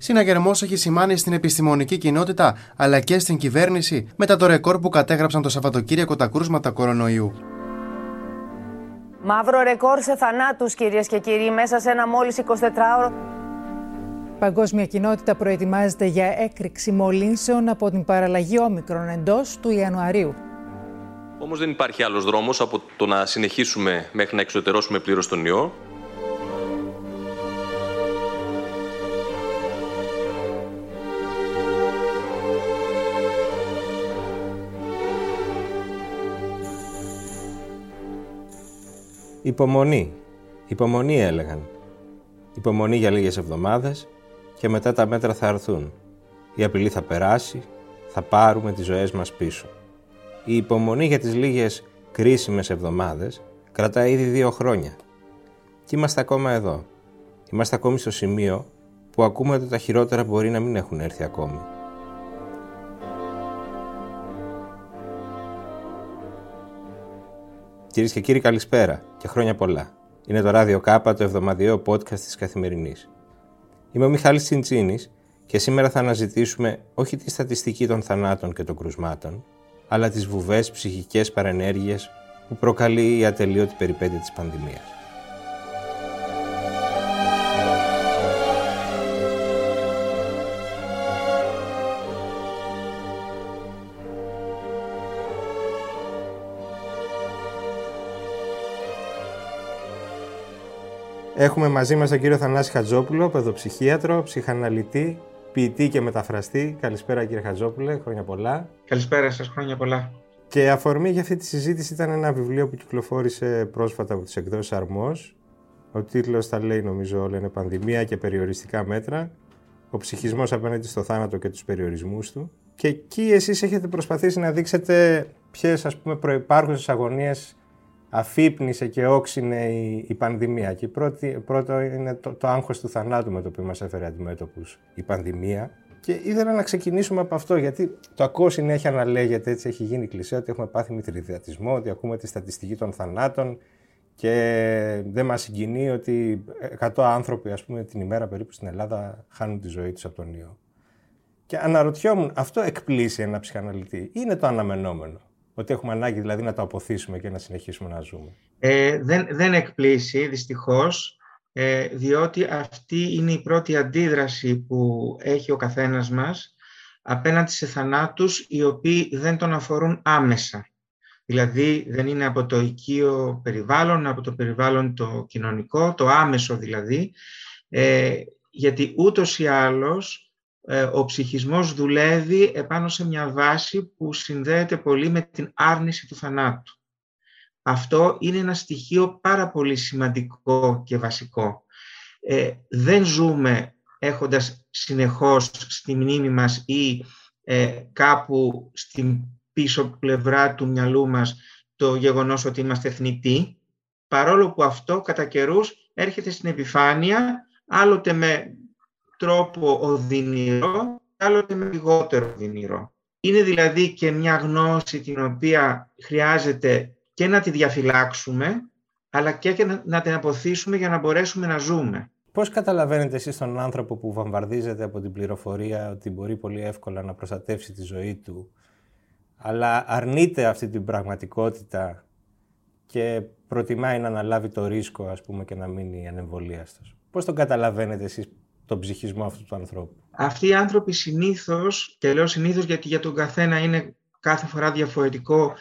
Συναγερμός έχει σημάνει στην επιστημονική κοινότητα αλλά και στην κυβέρνηση μετά το ρεκόρ που κατέγραψαν το Σαββατοκύριακο τα κρούσματα κορονοϊού. Μαύρο ρεκόρ σε θανάτους κυρίες και κύριοι μέσα σε ένα μόλις 24ωρο. Παγκόσμια κοινότητα προετοιμάζεται για έκρηξη μολύνσεων από την παραλλαγή όμικρον εντός του Ιανουαρίου. Όμως δεν υπάρχει άλλος δρόμος από το να συνεχίσουμε μέχρι να εξωτερώσουμε πλήρως τον ιό Υπομονή. Υπομονή έλεγαν. Υπομονή για λίγες εβδομάδες και μετά τα μέτρα θα έρθουν. Η απειλή θα περάσει, θα πάρουμε τις ζωές μας πίσω. Η υπομονή για τις λίγες κρίσιμες εβδομάδες κρατάει ήδη δύο χρόνια. Και είμαστε ακόμα εδώ. Είμαστε ακόμη στο σημείο που ακούμε ότι τα χειρότερα μπορεί να μην έχουν έρθει ακόμη. Κυρίες και κύριοι, καλησπέρα και χρόνια πολλά. Είναι το ράδιο Κάπα, το εβδομαδιαίο podcast της Καθημερινής. Είμαι ο Μιχάλης Τσιντσίνης και σήμερα θα αναζητήσουμε όχι τη στατιστική των θανάτων και των κρουσμάτων, αλλά τις βουβές ψυχικές παρενέργειες που προκαλεί η ατελείωτη περιπέτεια της πανδημίας. Έχουμε μαζί μας τον κύριο Θανάση Χατζόπουλο, παιδοψυχίατρο, ψυχαναλυτή, ποιητή και μεταφραστή. Καλησπέρα κύριε Χατζόπουλε, χρόνια πολλά. Καλησπέρα σας, χρόνια πολλά. Και αφορμή για αυτή τη συζήτηση ήταν ένα βιβλίο που κυκλοφόρησε πρόσφατα από τις εκδόσεις Αρμός. Ο τίτλος τα λέει νομίζω όλα είναι «Πανδημία και περιοριστικά μέτρα». Ο ψυχισμός απέναντι στο θάνατο και τους περιορισμούς του. Και εκεί εσείς έχετε προσπαθήσει να δείξετε ποιες ας πούμε προϋπάρχουσες αγωνίες αφύπνισε και όξινε η, η πανδημία. Και πρώτη, πρώτο είναι το, το άγχος του θανάτου με το οποίο μας έφερε αντιμέτωπους η πανδημία. Και ήθελα να ξεκινήσουμε από αυτό, γιατί το ακούω συνέχεια να λέγεται, έτσι έχει γίνει κλεισέ, ότι έχουμε πάθει μητριδιατισμό, ότι ακούμε τη στατιστική των θανάτων και δεν μας συγκινεί ότι 100 άνθρωποι, ας πούμε, την ημέρα περίπου στην Ελλάδα χάνουν τη ζωή τους από τον ιό. Και αναρωτιόμουν, αυτό εκπλήσει ένα ψυχαναλυτή, είναι το αναμενόμενο. Ότι έχουμε ανάγκη δηλαδή να το αποθήσουμε και να συνεχίσουμε να ζούμε. Ε, δεν, δεν εκπλήσει δυστυχώς, ε, διότι αυτή είναι η πρώτη αντίδραση που έχει ο καθένας μας απέναντι σε θανάτους οι οποίοι δεν τον αφορούν άμεσα. Δηλαδή δεν είναι από το οικείο περιβάλλον, από το περιβάλλον το κοινωνικό, το άμεσο δηλαδή, ε, γιατί ούτως ή άλλως ε, ο ψυχισμός δουλεύει επάνω σε μια βάση που συνδέεται πολύ με την άρνηση του θανάτου. Αυτό είναι ένα στοιχείο πάρα πολύ σημαντικό και βασικό. Ε, δεν ζούμε έχοντας συνεχώς στη μνήμη μας ή ε, κάπου στην πίσω πλευρά του μυαλού μας το γεγονός ότι είμαστε θνητοί, παρόλο που αυτό κατά καιρούς έρχεται στην επιφάνεια, άλλοτε με τρόπο οδυνηρό, άλλοτε με λιγότερο οδυνηρό. Είναι δηλαδή και μια γνώση την οποία χρειάζεται και να τη διαφυλάξουμε, αλλά και να την αποθήσουμε για να μπορέσουμε να ζούμε. Πώς καταλαβαίνετε εσείς τον άνθρωπο που βαμβαρδίζεται από την πληροφορία ότι μπορεί πολύ εύκολα να προστατεύσει τη ζωή του, αλλά αρνείται αυτή την πραγματικότητα και προτιμάει να αναλάβει το ρίσκο, ας πούμε, και να μείνει ανεμβολίαστος; Πώς τον καταλαβαίνετε εσείς τον ψυχισμό αυτού του ανθρώπου. Αυτοί οι άνθρωποι συνήθως, και λέω συνήθως γιατί για τον καθένα είναι κάθε φορά διαφορετικό,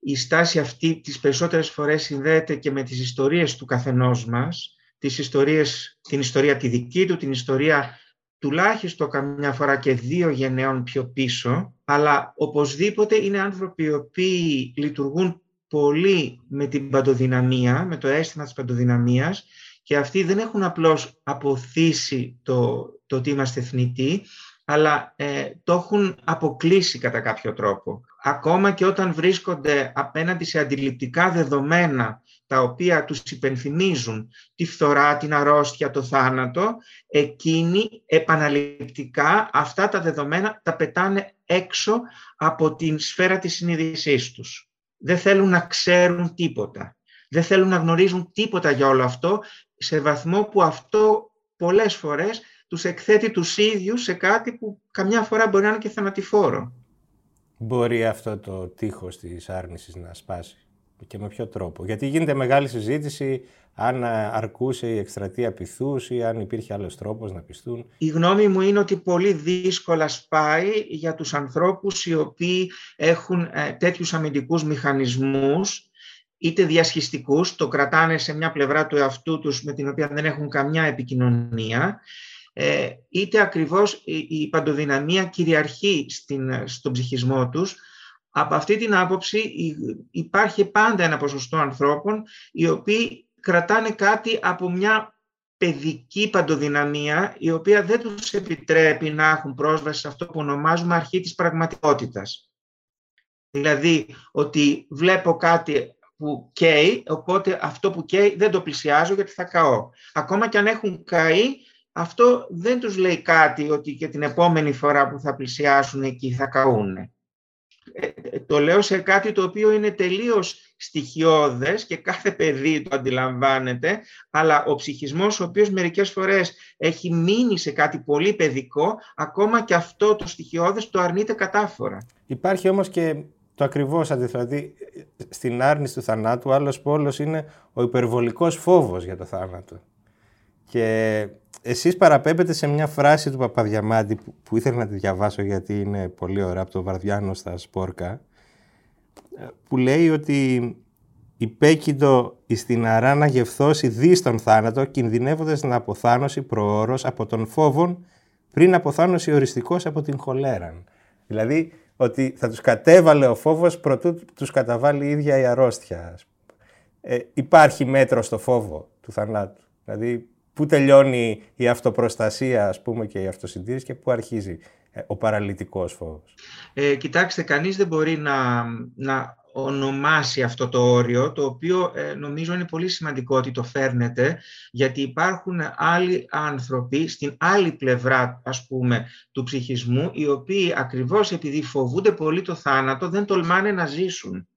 η στάση αυτή τις περισσότερες φορές συνδέεται και με τις ιστορίες του καθενός μας, τις ιστορίες, την ιστορία τη δική του, την ιστορία τουλάχιστον καμιά φορά και δύο γενναίων πιο πίσω, αλλά οπωσδήποτε είναι άνθρωποι οι οποίοι λειτουργούν πολύ με την παντοδυναμία, με το αίσθημα της παντοδυναμίας και αυτοί δεν έχουν απλώς αποθήσει το, το ότι είμαστε θνητοί, αλλά ε, το έχουν αποκλείσει κατά κάποιο τρόπο. Ακόμα και όταν βρίσκονται απέναντι σε αντιληπτικά δεδομένα τα οποία τους υπενθυμίζουν τη φθορά, την αρρώστια, το θάνατο, εκείνοι επαναληπτικά αυτά τα δεδομένα τα πετάνε έξω από την σφαίρα της συνείδησής τους. Δεν θέλουν να ξέρουν τίποτα. Δεν θέλουν να γνωρίζουν τίποτα για όλο αυτό σε βαθμό που αυτό πολλές φορές τους εκθέτει τους ίδιους σε κάτι που καμιά φορά μπορεί να είναι και θανατηφόρο. Μπορεί αυτό το τείχος της άρνησης να σπάσει; Και με ποιο τρόπο; Γιατί γίνεται μεγάλη συζήτηση αν αρκούσε η εκστρατεία πυθούς ή αν υπήρχε άλλος τρόπος να πιστούν. Η γνώμη μου είναι ότι πολύ δύσκολα σπάει για τους ανθρώπους οι οποίοι έχουν ε, τέτοιους αμυντικούς μηχανισμούς είτε διασχιστικούς, το κρατάνε σε μια πλευρά του εαυτού τους με την οποία δεν έχουν καμιά επικοινωνία, ε, είτε ακριβώς η παντοδυναμία κυριαρχεί στην, στον ψυχισμό τους. Από αυτή την άποψη υπάρχει πάντα ένα ποσοστό ανθρώπων οι οποίοι κρατάνε κάτι από μια παιδική παντοδυναμία η οποία δεν τους επιτρέπει να έχουν πρόσβαση σε αυτό που ονομάζουμε αρχή της πραγματικότητας. Δηλαδή ότι βλέπω κάτι που καίει, οπότε αυτό που καίει δεν το πλησιάζω γιατί θα καώ. Ακόμα και αν έχουν καεί, αυτό δεν τους λέει κάτι ότι και την επόμενη φορά που θα πλησιάσουν εκεί θα καούν. Ε, το λέω σε κάτι το οποίο είναι τελείως στοιχειώδες και κάθε παιδί το αντιλαμβάνεται, αλλά ο ψυχισμός ο οποίος μερικές φορές έχει μείνει σε κάτι πολύ παιδικό, ακόμα και αυτό το στοιχειώδες το αρνείται κατάφορα. Υπάρχει όμως και το ακριβώς αντίθετο. Δηλαδή, στην άρνηση του θανάτου, άλλος πόλος είναι ο υπερβολικός φόβος για το θάνατο. Και εσείς παραπέμπετε σε μια φράση του Παπαδιαμάντη που, που ήθελα να τη διαβάσω γιατί είναι πολύ ωραία από το Βαρδιάνο στα Σπόρκα που λέει ότι υπέκυντο εις την αρά να γευθώσει δι τον θάνατο κινδυνεύοντας να αποθάνωση προώρος από τον φόβον πριν αποθάνωση οριστικός από την χολέραν. Δηλαδή ότι θα τους κατέβαλε ο φόβος προτού τους καταβάλει η ίδια η αρρώστια. Ε, υπάρχει μέτρο στο φόβο του θανάτου. Δηλαδή, πού τελειώνει η αυτοπροστασία, ας πούμε, και η αυτοσυντήρηση και πού αρχίζει ε, ο παραλυτικός φόβος. Ε, κοιτάξτε, κανείς δεν μπορεί να, να ονομάσει αυτό το όριο, το οποίο ε, νομίζω είναι πολύ σημαντικό ότι το φέρνετε, γιατί υπάρχουν άλλοι άνθρωποι στην άλλη πλευρά, ας πούμε, του ψυχισμού, οι οποίοι ακριβώς επειδή φοβούνται πολύ το θάνατο, δεν τολμάνε να ζήσουν.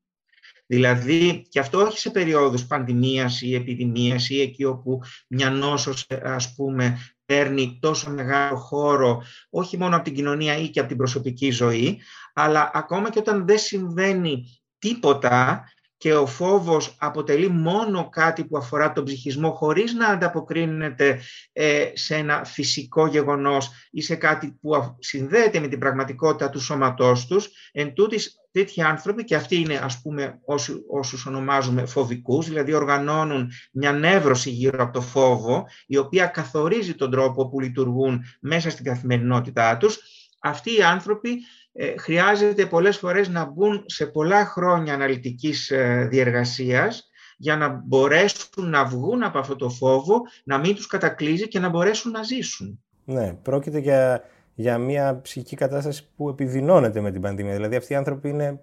Δηλαδή, και αυτό όχι σε περιόδους πανδημίας ή επιδημίας ή εκεί όπου μια νόσος, ας πούμε, παίρνει τόσο μεγάλο χώρο, όχι μόνο από την κοινωνία ή και από την προσωπική ζωή, αλλά ακόμα και όταν δεν συμβαίνει τίποτα και ο φόβος αποτελεί μόνο κάτι που αφορά τον ψυχισμό χωρίς να ανταποκρίνεται ε, σε ένα φυσικό γεγονός ή σε κάτι που συνδέεται με την πραγματικότητα του σώματός τους. Εν τούτης, τέτοιοι άνθρωποι, και αυτοί είναι ας πούμε όσου, όσους ονομάζουμε φοβικούς, δηλαδή οργανώνουν μια νεύρωση γύρω από το φόβο, η οποία καθορίζει τον τρόπο που λειτουργούν μέσα στην καθημερινότητά τους, αυτοί οι άνθρωποι ε, χρειάζεται πολλές φορές να μπουν σε πολλά χρόνια αναλυτικής ε, διεργασίας για να μπορέσουν να βγουν από αυτό το φόβο, να μην τους κατακλείζει και να μπορέσουν να ζήσουν. Ναι, πρόκειται για, για μια ψυχική κατάσταση που επιδεινώνεται με την πανδημία. Δηλαδή αυτοί οι άνθρωποι είναι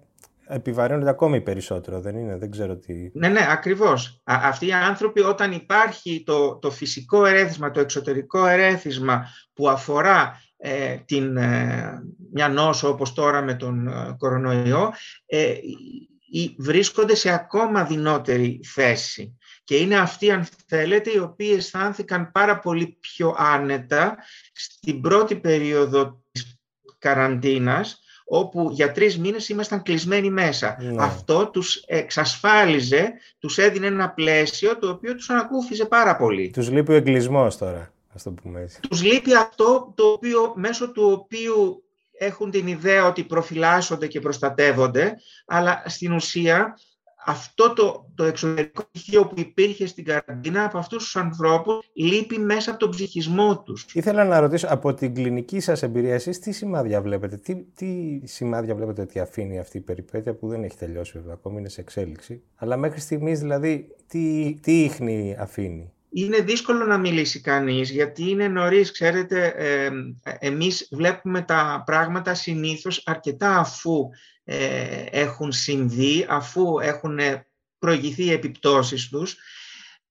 επιβαρύνονται ακόμη περισσότερο, δεν είναι, δεν ξέρω τι... Ναι, ναι, ακριβώς. αυτοί οι άνθρωποι όταν υπάρχει το, το φυσικό ερέθισμα, το εξωτερικό ερέθισμα που αφορά ε, την, ε, μια νόσο όπως τώρα με τον ε, κορονοϊό ε, βρίσκονται σε ακόμα δεινότερη θέση. Και είναι αυτοί, αν θέλετε, οι οποίοι αισθάνθηκαν πάρα πολύ πιο άνετα στην πρώτη περίοδο της καραντίνας, όπου για τρεις μήνες ήμασταν κλεισμένοι μέσα. Ναι. Αυτό τους εξασφάλιζε, τους έδινε ένα πλαίσιο το οποίο τους ανακούφιζε πάρα πολύ. Τους λείπει ο εγκλισμός τώρα. Ας το πούμε έτσι. Τους λείπει αυτό το οποίο, μέσω του οποίου έχουν την ιδέα ότι προφυλάσσονται και προστατεύονται, αλλά στην ουσία αυτό το, το εξωτερικό στοιχείο που υπήρχε στην καραντίνα από αυτούς τους ανθρώπους λείπει μέσα από τον ψυχισμό τους. Ήθελα να ρωτήσω από την κλινική σας εμπειρία εσείς τι σημάδια βλέπετε, τι, τι σημάδια βλέπετε ότι αφήνει αυτή η περιπέτεια που δεν έχει τελειώσει βέβαια, ακόμη είναι σε εξέλιξη, αλλά μέχρι στιγμής δηλαδή τι, τι ίχνη αφήνει; Είναι δύσκολο να μιλήσει κανείς, γιατί είναι νωρίς, ξέρετε, ε, εμείς βλέπουμε τα πράγματα συνήθως αρκετά αφού ε, έχουν συμβεί, αφού έχουν προηγηθεί οι επιπτώσεις τους.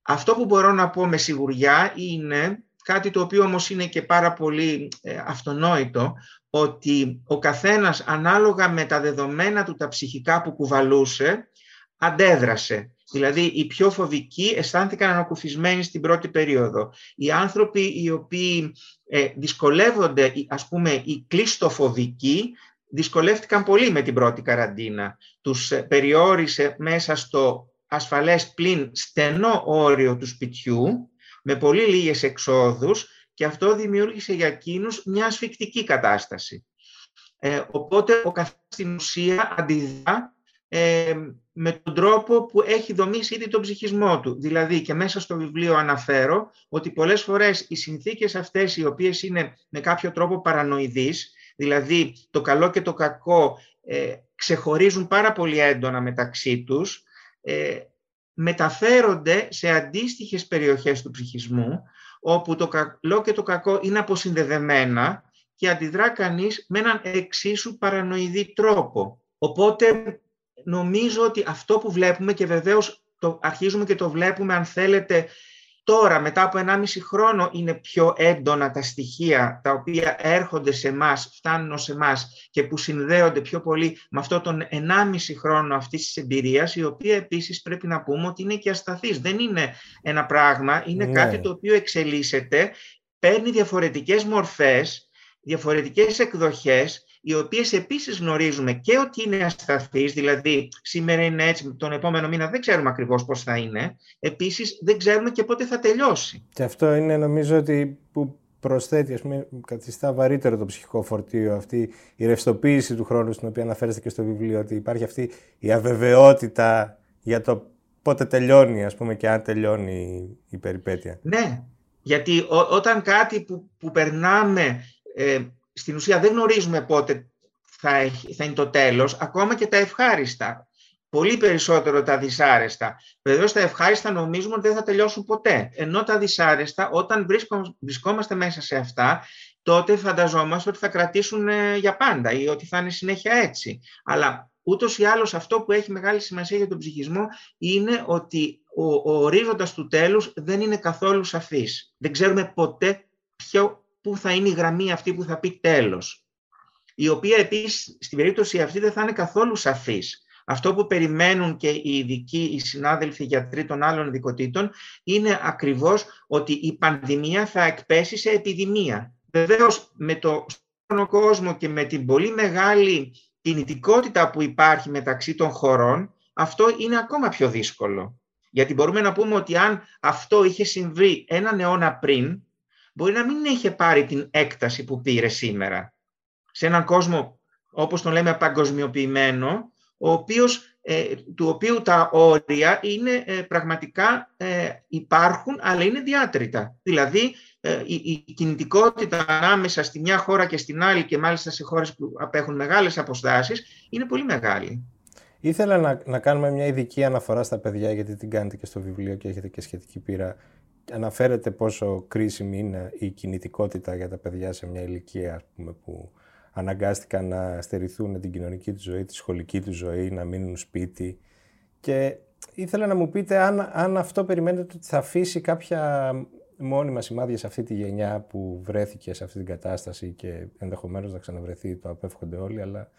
Αυτό που μπορώ να πω με σιγουριά είναι κάτι το οποίο όμως είναι και πάρα πολύ ε, αυτονόητο, ότι ο καθένας ανάλογα με τα δεδομένα του τα ψυχικά που κουβαλούσε, αντέδρασε. Δηλαδή, οι πιο φοβικοί αισθάνθηκαν ανακουφισμένοι στην πρώτη περίοδο. Οι άνθρωποι οι οποίοι ε, δυσκολεύονται, ας πούμε, οι κλειστοφοδικοί, δυσκολεύτηκαν πολύ με την πρώτη καραντίνα. Τους ε, περιόρισε μέσα στο ασφαλές πλην στενό όριο του σπιτιού, με πολύ λίγες εξόδους και αυτό δημιούργησε για εκείνους μια ασφικτική κατάσταση. Ε, οπότε ο καθένας στην ουσία αντιδρά ε, με τον τρόπο που έχει δομήσει ήδη τον ψυχισμό του. Δηλαδή και μέσα στο βιβλίο αναφέρω ότι πολλές φορές οι συνθήκες αυτές οι οποίες είναι με κάποιο τρόπο παρανοηδείς, δηλαδή το καλό και το κακό ε, ξεχωρίζουν πάρα πολύ έντονα μεταξύ τους, ε, μεταφέρονται σε αντίστοιχες περιοχές του ψυχισμού, όπου το καλό και το κακό είναι αποσυνδεδεμένα και αντιδρά κανείς με έναν εξίσου παρανοηδή τρόπο. Οπότε νομίζω ότι αυτό που βλέπουμε και βεβαίως το αρχίζουμε και το βλέπουμε αν θέλετε τώρα μετά από 1,5 χρόνο είναι πιο έντονα τα στοιχεία τα οποία έρχονται σε εμάς, φτάνουν σε εμάς και που συνδέονται πιο πολύ με αυτό τον 1,5 χρόνο αυτής της εμπειρίας η οποία επίσης πρέπει να πούμε ότι είναι και ασταθής. Δεν είναι ένα πράγμα, είναι ναι. κάτι το οποίο εξελίσσεται, παίρνει διαφορετικές μορφές, διαφορετικές εκδοχές οι οποίες επίσης γνωρίζουμε και ότι είναι ασταθείς, δηλαδή σήμερα είναι έτσι, τον επόμενο μήνα δεν ξέρουμε ακριβώς πώς θα είναι, επίσης δεν ξέρουμε και πότε θα τελειώσει. Και αυτό είναι νομίζω ότι που προσθέτει, ας πούμε, καθιστά βαρύτερο το ψυχικό φορτίο, αυτή η ρευστοποίηση του χρόνου στην οποία αναφέρεστε και στο βιβλίο, ότι υπάρχει αυτή η αβεβαιότητα για το πότε τελειώνει, ας πούμε, και αν τελειώνει η περιπέτεια. Ναι, γιατί όταν κάτι που, που περνάμε ε, στην ουσία δεν γνωρίζουμε πότε θα, θα είναι το τέλος, ακόμα και τα ευχάριστα. Πολύ περισσότερο τα δυσάρεστα. Βεβαίως τα ευχάριστα νομίζουμε ότι δεν θα τελειώσουν ποτέ. Ενώ τα δυσάρεστα, όταν βρισκόμαστε μέσα σε αυτά, τότε φανταζόμαστε ότι θα κρατήσουν ε, για πάντα ή ότι θα είναι συνέχεια έτσι. Αλλά ούτως ή άλλως αυτό που έχει μεγάλη σημασία για τον ψυχισμό είναι ότι ο, ο ορίζοντας του τέλους δεν είναι καθόλου σαφής. Δεν ξέρουμε ποτέ ποιο πού θα είναι η γραμμή αυτή που θα πει τέλος. Η οποία επίσης στην περίπτωση αυτή δεν θα είναι καθόλου σαφής. Αυτό που περιμένουν και οι ειδικοί, οι συνάδελφοι γιατροί των άλλων ειδικοτήτων είναι ακριβώς ότι η πανδημία θα εκπέσει σε επιδημία. Βεβαίως με το κόσμο και με την πολύ μεγάλη κινητικότητα που υπάρχει μεταξύ των χωρών, αυτό είναι ακόμα πιο δύσκολο. Γιατί μπορούμε να πούμε ότι αν αυτό είχε συμβεί έναν αιώνα πριν, μπορεί να μην είχε πάρει την έκταση που πήρε σήμερα. Σε έναν κόσμο, όπως τον λέμε, παγκοσμιοποιημένο, ο οποίος, ε, του οποίου τα όρια είναι ε, πραγματικά ε, υπάρχουν, αλλά είναι διάτρητα. Δηλαδή, η, η, κινητικότητα ανάμεσα στη μια χώρα και στην άλλη και μάλιστα σε χώρες που απέχουν μεγάλες αποστάσεις, είναι πολύ μεγάλη. Ήθελα να, να κάνουμε μια ειδική αναφορά στα παιδιά, γιατί την κάνετε και στο βιβλίο και έχετε και σχετική πείρα αναφέρεται πόσο κρίσιμη είναι η κινητικότητα για τα παιδιά σε μια ηλικία ας πούμε, που αναγκάστηκαν να στερηθούν την κοινωνική τους ζωή, τη σχολική τους ζωή, να μείνουν σπίτι. Και ήθελα να μου πείτε αν, αν αυτό περιμένετε ότι θα αφήσει κάποια μόνιμα σημάδια σε αυτή τη γενιά που βρέθηκε σε αυτή την κατάσταση και ενδεχομένως να ξαναβρεθεί, το απέφχονται όλοι, αλλά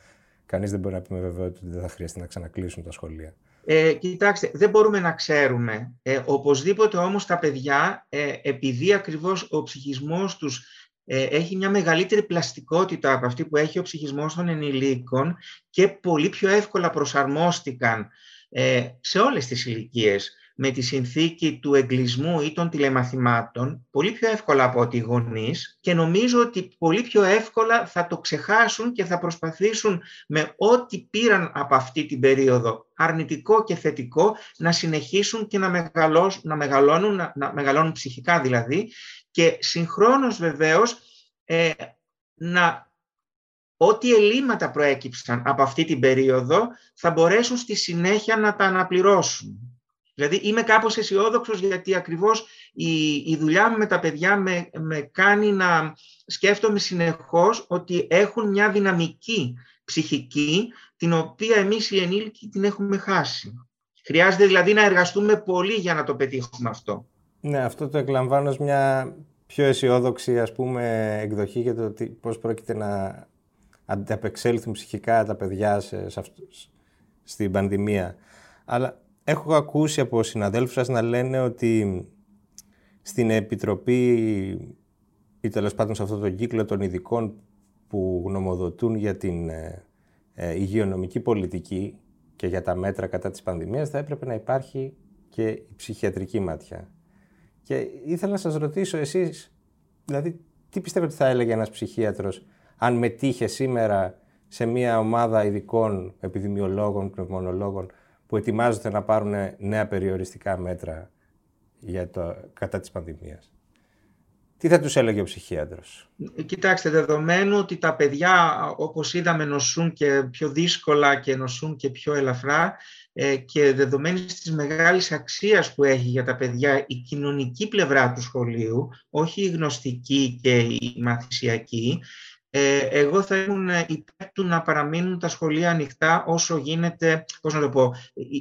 κανείς δεν μπορεί να πει με βεβαιότητα ότι δεν θα χρειαστεί να ξανακλείσουν τα σχολεία. Ε, κοιτάξτε, δεν μπορούμε να ξέρουμε. Ε, οπωσδήποτε όμως τα παιδιά, ε, επειδή ακριβώς ο ψυχισμός τους ε, έχει μια μεγαλύτερη πλαστικότητα από αυτή που έχει ο ψυχισμός των ενηλίκων και πολύ πιο εύκολα προσαρμόστηκαν ε, σε όλες τις ηλικίες με τη συνθήκη του εγκλισμού ή των τηλεμαθημάτων πολύ πιο εύκολα από ότι οι γονείς και νομίζω ότι πολύ πιο εύκολα θα το ξεχάσουν και θα προσπαθήσουν με ό,τι πήραν από αυτή την περίοδο αρνητικό και θετικό να συνεχίσουν και να, μεγαλώσουν, να μεγαλώνουν, να, μεγαλώνουν ψυχικά δηλαδή και συγχρόνως βεβαίως ε, να ό,τι ελλείμματα προέκυψαν από αυτή την περίοδο θα μπορέσουν στη συνέχεια να τα αναπληρώσουν. Δηλαδή είμαι κάπως αισιόδοξος γιατί ακριβώς η, η δουλειά μου με τα παιδιά με, με κάνει να σκέφτομαι συνεχώς ότι έχουν μια δυναμική ψυχική την οποία εμείς οι ενήλικοι την έχουμε χάσει. Χρειάζεται δηλαδή να εργαστούμε πολύ για να το πετύχουμε αυτό. Ναι, αυτό το εκλαμβάνω ως μια πιο αισιόδοξη ας πούμε εκδοχή για το πώς πρόκειται να ανταπεξέλθουν ψυχικά τα παιδιά σε, σε στην πανδημία. Αλλά έχω ακούσει από συναδέλφους σας να λένε ότι στην Επιτροπή ή τέλος πάντων σε αυτό το κύκλο των ειδικών που γνωμοδοτούν για την ε, ε, υγειονομική πολιτική και για τα μέτρα κατά της πανδημίας θα έπρεπε να υπάρχει και η ψυχιατρική ματιά. Και ήθελα να σας ρωτήσω εσείς, δηλαδή τι πιστεύετε ότι θα έλεγε ένας ψυχίατρος αν μετήχε σήμερα σε μια ομάδα ειδικών επιδημιολόγων, πνευμονολόγων που ετοιμάζονται να πάρουν νέα περιοριστικά μέτρα για το, κατά της πανδημίας. Τι θα τους έλεγε ο ψυχίατρος; Κοιτάξτε, δεδομένου ότι τα παιδιά, όπως είδαμε, νοσούν και πιο δύσκολα και νοσούν και πιο ελαφρά ε, και δεδομένης της μεγάλης αξίας που έχει για τα παιδιά η κοινωνική πλευρά του σχολείου, όχι η γνωστική και η μαθησιακή, ε, εγώ θα ήμουν υπέρ του να παραμείνουν τα σχολεία ανοιχτά όσο γίνεται, πώς να το πω,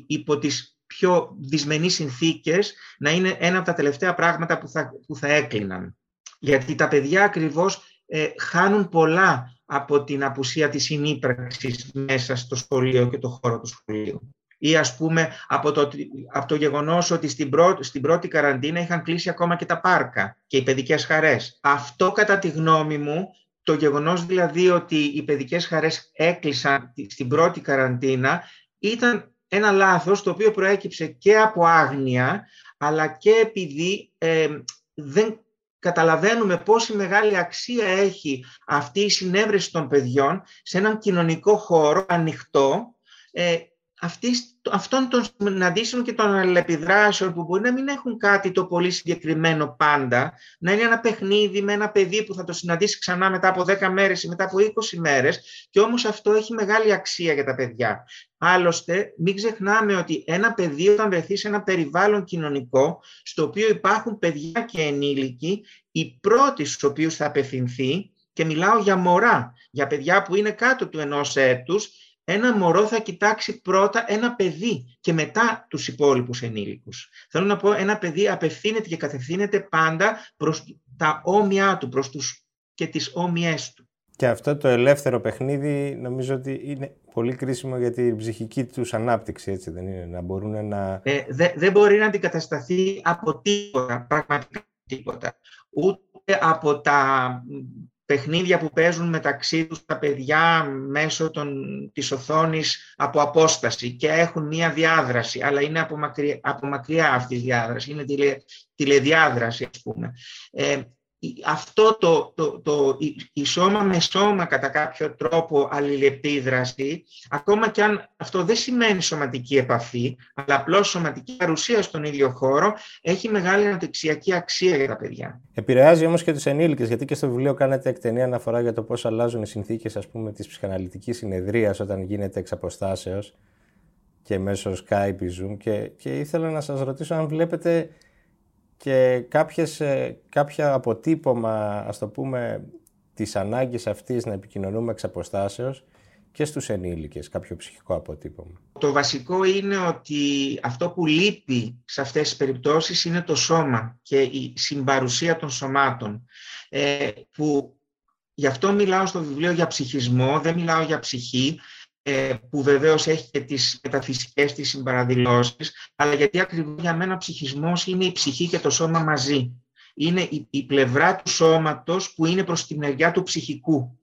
υπό τις πιο δυσμενείς συνθήκες, να είναι ένα από τα τελευταία πράγματα που θα, που θα έκλειναν. Γιατί τα παιδιά ακριβώς ε, χάνουν πολλά από την απουσία της συνύπαρξης μέσα στο σχολείο και το χώρο του σχολείου. Ή ας πούμε από το, από το γεγονός ότι στην, στην πρώτη καραντίνα είχαν κλείσει ακόμα και τα πάρκα και οι παιδικές χαρές. Αυτό κατά τη γνώμη μου το γεγονός δηλαδή ότι οι παιδικές χαρές έκλεισαν στην πρώτη καραντίνα ήταν ένα λάθος το οποίο προέκυψε και από άγνοια αλλά και επειδή ε, δεν καταλαβαίνουμε πόση μεγάλη αξία έχει αυτή η συνέβρεση των παιδιών σε έναν κοινωνικό χώρο ανοιχτό ε, αυτών των συναντήσεων και των αλληλεπιδράσεων που μπορεί να μην έχουν κάτι το πολύ συγκεκριμένο πάντα, να είναι ένα παιχνίδι με ένα παιδί που θα το συναντήσει ξανά μετά από 10 μέρες ή μετά από 20 μέρες και όμως αυτό έχει μεγάλη αξία για τα παιδιά. Άλλωστε, μην ξεχνάμε ότι ένα παιδί όταν βρεθεί σε ένα περιβάλλον κοινωνικό στο οποίο υπάρχουν παιδιά και ενήλικοι, οι πρώτοι στους οποίους θα απευθυνθεί και μιλάω για μωρά, για παιδιά που είναι κάτω του ενός έτους, ένα μωρό θα κοιτάξει πρώτα ένα παιδί και μετά τους υπόλοιπους ενήλικους. Θέλω να πω, ένα παιδί απευθύνεται και κατευθύνεται πάντα προς τα όμοιά του, προς τους και τις όμοιές του. Και αυτό το ελεύθερο παιχνίδι νομίζω ότι είναι πολύ κρίσιμο για την ψυχική τους ανάπτυξη, έτσι δεν είναι, να μπορούν να... Ε, δεν μπορεί να αντικατασταθεί από τίποτα, πραγματικά τίποτα. Ούτε από τα παιχνίδια που παίζουν μεταξύ τους τα παιδιά μέσω των, της οθόνης από απόσταση και έχουν μία διάδραση, αλλά είναι από μακριά, από μακριά αυτή η διάδραση, είναι τηλε, τηλεδιάδραση ας πούμε. Ε, αυτό το, το, το, η σώμα με σώμα κατά κάποιο τρόπο αλληλεπίδραση, ακόμα και αν αυτό δεν σημαίνει σωματική επαφή, αλλά απλώς σωματική παρουσία στον ίδιο χώρο, έχει μεγάλη αναπτυξιακή αξία για τα παιδιά. Επηρεάζει όμως και τους ενήλικες, γιατί και στο βιβλίο κάνετε εκτενή αναφορά για το πώς αλλάζουν οι συνθήκες ας πούμε, της ψυχαναλυτικής συνεδρίας όταν γίνεται εξ αποστάσεως και μέσω Skype, Zoom και, και ήθελα να σας ρωτήσω αν βλέπετε και κάποιες, ε, κάποια αποτύπωμα, ας το πούμε, της ανάγκης αυτής να επικοινωνούμε εξ αποστάσεως και στους ενήλικες, κάποιο ψυχικό αποτύπωμα. Το βασικό είναι ότι αυτό που λείπει σε αυτές τις περιπτώσεις είναι το σώμα και η συμπαρουσία των σωμάτων. Ε, που γι' αυτό μιλάω στο βιβλίο για ψυχισμό, δεν μιλάω για ψυχή, ε, που βεβαίως έχει και τις μεταφυσικές της συμπαραδηλώσεις, αλλά γιατί ακριβώς για μένα ο ψυχισμός είναι η ψυχή και το σώμα μαζί. Είναι η, πλευρά του σώματος που είναι προς τη μεριά του ψυχικού.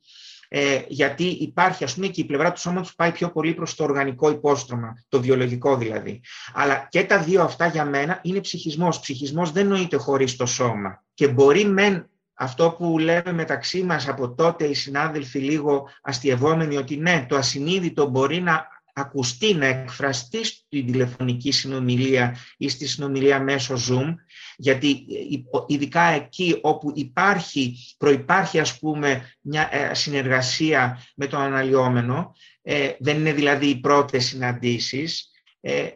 Ε, γιατί υπάρχει, ας πούμε, και η πλευρά του σώματος που πάει πιο πολύ προς το οργανικό υπόστρωμα, το βιολογικό δηλαδή. Αλλά και τα δύο αυτά για μένα είναι ψυχισμός. Ψυχισμός δεν νοείται χωρίς το σώμα. Και μπορεί μεν αυτό που λέμε μεταξύ μας από τότε οι συνάδελφοι λίγο αστειευόμενοι ότι ναι, το ασυνείδητο μπορεί να ακουστεί, να εκφραστεί στην τηλεφωνική συνομιλία ή στη συνομιλία μέσω Zoom, γιατί ειδικά εκεί όπου υπάρχει, προϋπάρχει ας πούμε μια ε, συνεργασία με το αναλυόμενο, ε, δεν είναι δηλαδή οι πρώτες συναντήσεις, ε,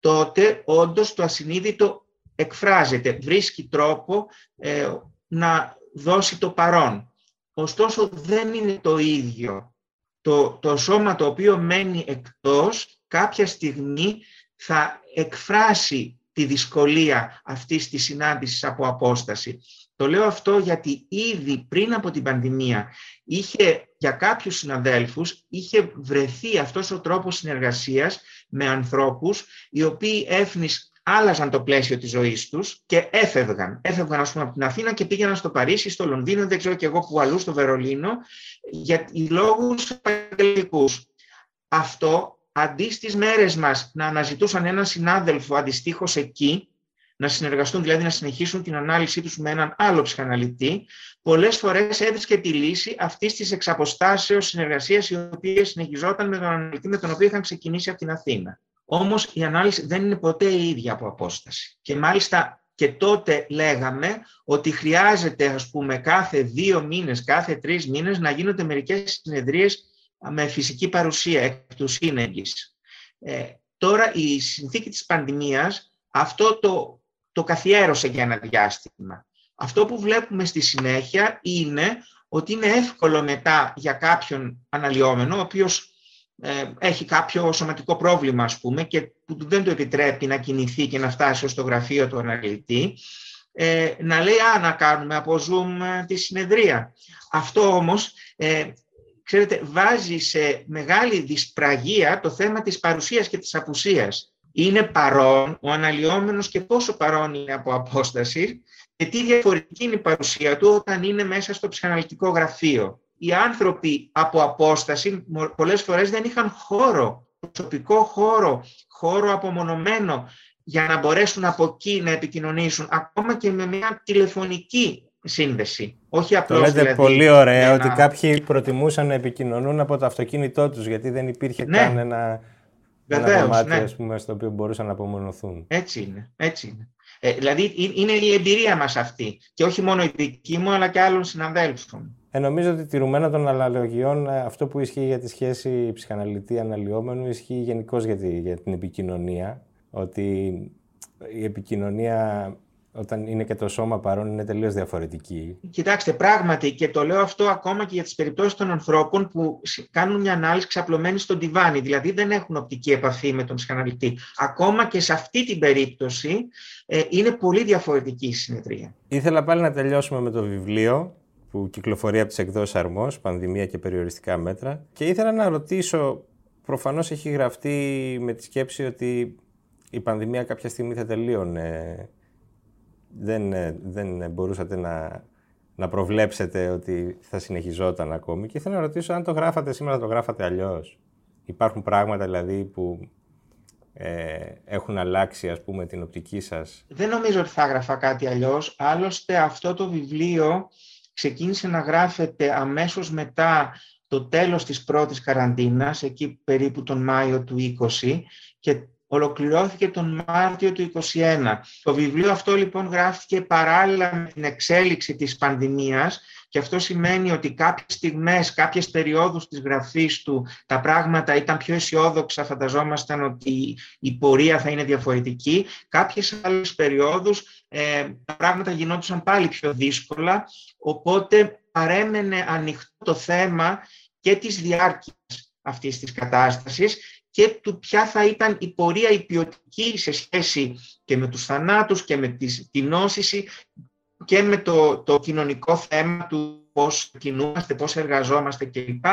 τότε όντως το ασυνείδητο εκφράζεται, βρίσκει τρόπο να δώσει το παρόν. Ωστόσο δεν είναι το ίδιο. Το, το σώμα το οποίο μένει εκτός κάποια στιγμή θα εκφράσει τη δυσκολία αυτής της συνάντησης από απόσταση. Το λέω αυτό γιατί ήδη πριν από την πανδημία είχε για κάποιους συναδέλφους είχε βρεθεί αυτός ο τρόπος συνεργασίας με ανθρώπους οι οποίοι έφνης άλλαζαν το πλαίσιο της ζωής τους και έφευγαν. Έφευγαν ας πούμε από την Αθήνα και πήγαιναν στο Παρίσι, στο Λονδίνο, δεν ξέρω και εγώ που αλλού, στο Βερολίνο, για λόγους επαγγελματικούς. Αυτό αντί στις μέρες μας να αναζητούσαν έναν συνάδελφο αντιστοίχως εκεί, να συνεργαστούν, δηλαδή να συνεχίσουν την ανάλυση τους με έναν άλλο ψυχαναλυτή, πολλές φορές έβρισκε τη λύση αυτής της εξαποστάσεως συνεργασίας η οποία συνεχιζόταν με τον αναλυτή με τον οποίο είχαν ξεκινήσει από την Αθήνα. Όμως η ανάλυση δεν είναι ποτέ η ίδια από απόσταση. Και μάλιστα και τότε λέγαμε ότι χρειάζεται ας πούμε κάθε δύο μήνες, κάθε τρεις μήνες να γίνονται μερικές συνεδρίες με φυσική παρουσία εκ του σύνεγγης. Ε, τώρα η συνθήκη της πανδημίας αυτό το το καθιέρωσε για ένα διάστημα. Αυτό που βλέπουμε στη συνέχεια είναι ότι είναι εύκολο μετά για κάποιον αναλυόμενο, ο οποίος ε, έχει κάποιο σωματικό πρόβλημα, ας πούμε, και που δεν το επιτρέπει να κινηθεί και να φτάσει στο γραφείο του αναλυτή, ε, να λέει, α, να κάνουμε από Zoom ε, τη συνεδρία. Αυτό όμως, ε, ξέρετε, βάζει σε μεγάλη δυσπραγία το θέμα της παρουσίας και της απουσίας είναι παρόν ο αναλυόμενος και πόσο παρόν είναι από απόσταση και τι διαφορετική είναι η παρουσία του όταν είναι μέσα στο ψυχαναλυτικό γραφείο. Οι άνθρωποι από απόσταση πολλές φορές δεν είχαν χώρο, προσωπικό χώρο, χώρο απομονωμένο για να μπορέσουν από εκεί να επικοινωνήσουν ακόμα και με μια τηλεφωνική σύνδεση. Όχι απλώς το λέτε δηλαδή, πολύ ωραία ότι κάποιοι προτιμούσαν να επικοινωνούν από το αυτοκίνητό τους γιατί δεν υπήρχε ναι. καν ένα Βεβαίως, ένα κομμάτι ναι. ας πούμε, στο οποίο μπορούσαν να απομονωθούν. Έτσι είναι. Έτσι είναι. Ε, δηλαδή είναι η εμπειρία μας αυτή και όχι μόνο η δική μου αλλά και άλλων συναδέλφων. Ε, νομίζω ότι τηρουμένο των αναλογιών ε, αυτό που ισχύει για τη σχέση ψυχαναλυτή-αναλυόμενου ισχύει γενικώ για, για την επικοινωνία. Ότι η επικοινωνία όταν είναι και το σώμα παρόν είναι τελείως διαφορετική. Κοιτάξτε, πράγματι, και το λέω αυτό ακόμα και για τις περιπτώσεις των ανθρώπων που κάνουν μια ανάλυση ξαπλωμένη στον τιβάνι, δηλαδή δεν έχουν οπτική επαφή με τον ψυχαναλυτή. Ακόμα και σε αυτή την περίπτωση ε, είναι πολύ διαφορετική η συνεδρία. Ήθελα πάλι να τελειώσουμε με το βιβλίο που κυκλοφορεί από τις εκδόσεις Αρμός, Πανδημία και Περιοριστικά Μέτρα. Και ήθελα να ρωτήσω, προφανώς έχει γραφτεί με τη σκέψη ότι η πανδημία κάποια στιγμή θα τελείωνε δεν, ε, δεν μπορούσατε να, να προβλέψετε ότι θα συνεχιζόταν ακόμη. Και ήθελα να ρωτήσω αν το γράφατε σήμερα, το γράφατε αλλιώς. Υπάρχουν πράγματα δηλαδή που ε, έχουν αλλάξει ας πούμε την οπτική σας; Δεν νομίζω ότι θα έγραφα κάτι αλλιώς. Άλλωστε αυτό το βιβλίο ξεκίνησε να γράφεται αμέσως μετά το τέλος της πρώτης καραντίνας, εκεί περίπου τον Μάιο του 20 και ολοκληρώθηκε τον Μάρτιο του 2021. Το βιβλίο αυτό λοιπόν γράφτηκε παράλληλα με την εξέλιξη της πανδημίας και αυτό σημαίνει ότι κάποιες στιγμές, κάποιες περιόδους της γραφής του τα πράγματα ήταν πιο αισιόδοξα, φανταζόμασταν ότι η πορεία θα είναι διαφορετική. Κάποιες άλλες περιόδους ε, τα πράγματα γινόντουσαν πάλι πιο δύσκολα, οπότε παρέμενε ανοιχτό το θέμα και της διάρκειας αυτής της κατάστασης και του ποια θα ήταν η πορεία η ποιοτική σε σχέση και με τους θανάτους και με τη νόσηση και με το, το κοινωνικό θέμα του πώς κινούμαστε, πώς εργαζόμαστε κλπ.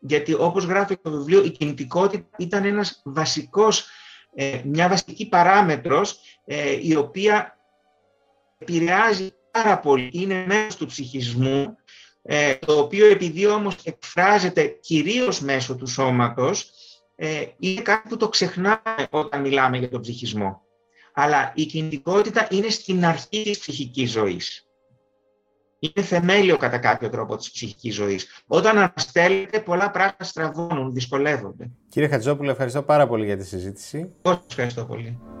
Γιατί όπως γράφει το βιβλίο, η κινητικότητα ήταν ένας βασικός, ε, μια βασική παράμετρος ε, η οποία επηρεάζει πάρα πολύ, είναι μέρος του ψυχισμού, ε, το οποίο επειδή όμως εκφράζεται κυρίως μέσω του σώματος, ε, είναι κάτι που το ξεχνάμε όταν μιλάμε για τον ψυχισμό. Αλλά η κινητικότητα είναι στην αρχή της ψυχικής ζωής. Είναι θεμέλιο κατά κάποιο τρόπο της ψυχικής ζωής. Όταν αναστέλλεται, πολλά πράγματα στραβώνουν, δυσκολεύονται. Κύριε Χατζόπουλο, ευχαριστώ πάρα πολύ για τη συζήτηση. Εγώ ευχαριστώ πολύ.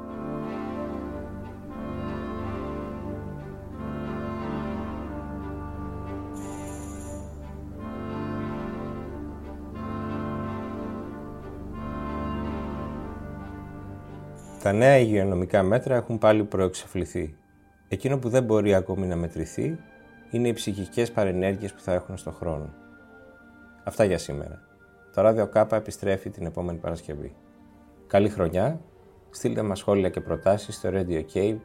Τα νέα υγειονομικά μέτρα έχουν πάλι προεξεφληθεί. Εκείνο που δεν μπορεί ακόμη να μετρηθεί είναι οι ψυχικές παρενέργειες που θα έχουν στον χρόνο. Αυτά για σήμερα. Το ράδιο Κάπα επιστρέφει την επόμενη Παρασκευή. Καλή χρονιά. Στείλτε μας σχόλια και προτάσεις στο Radio K,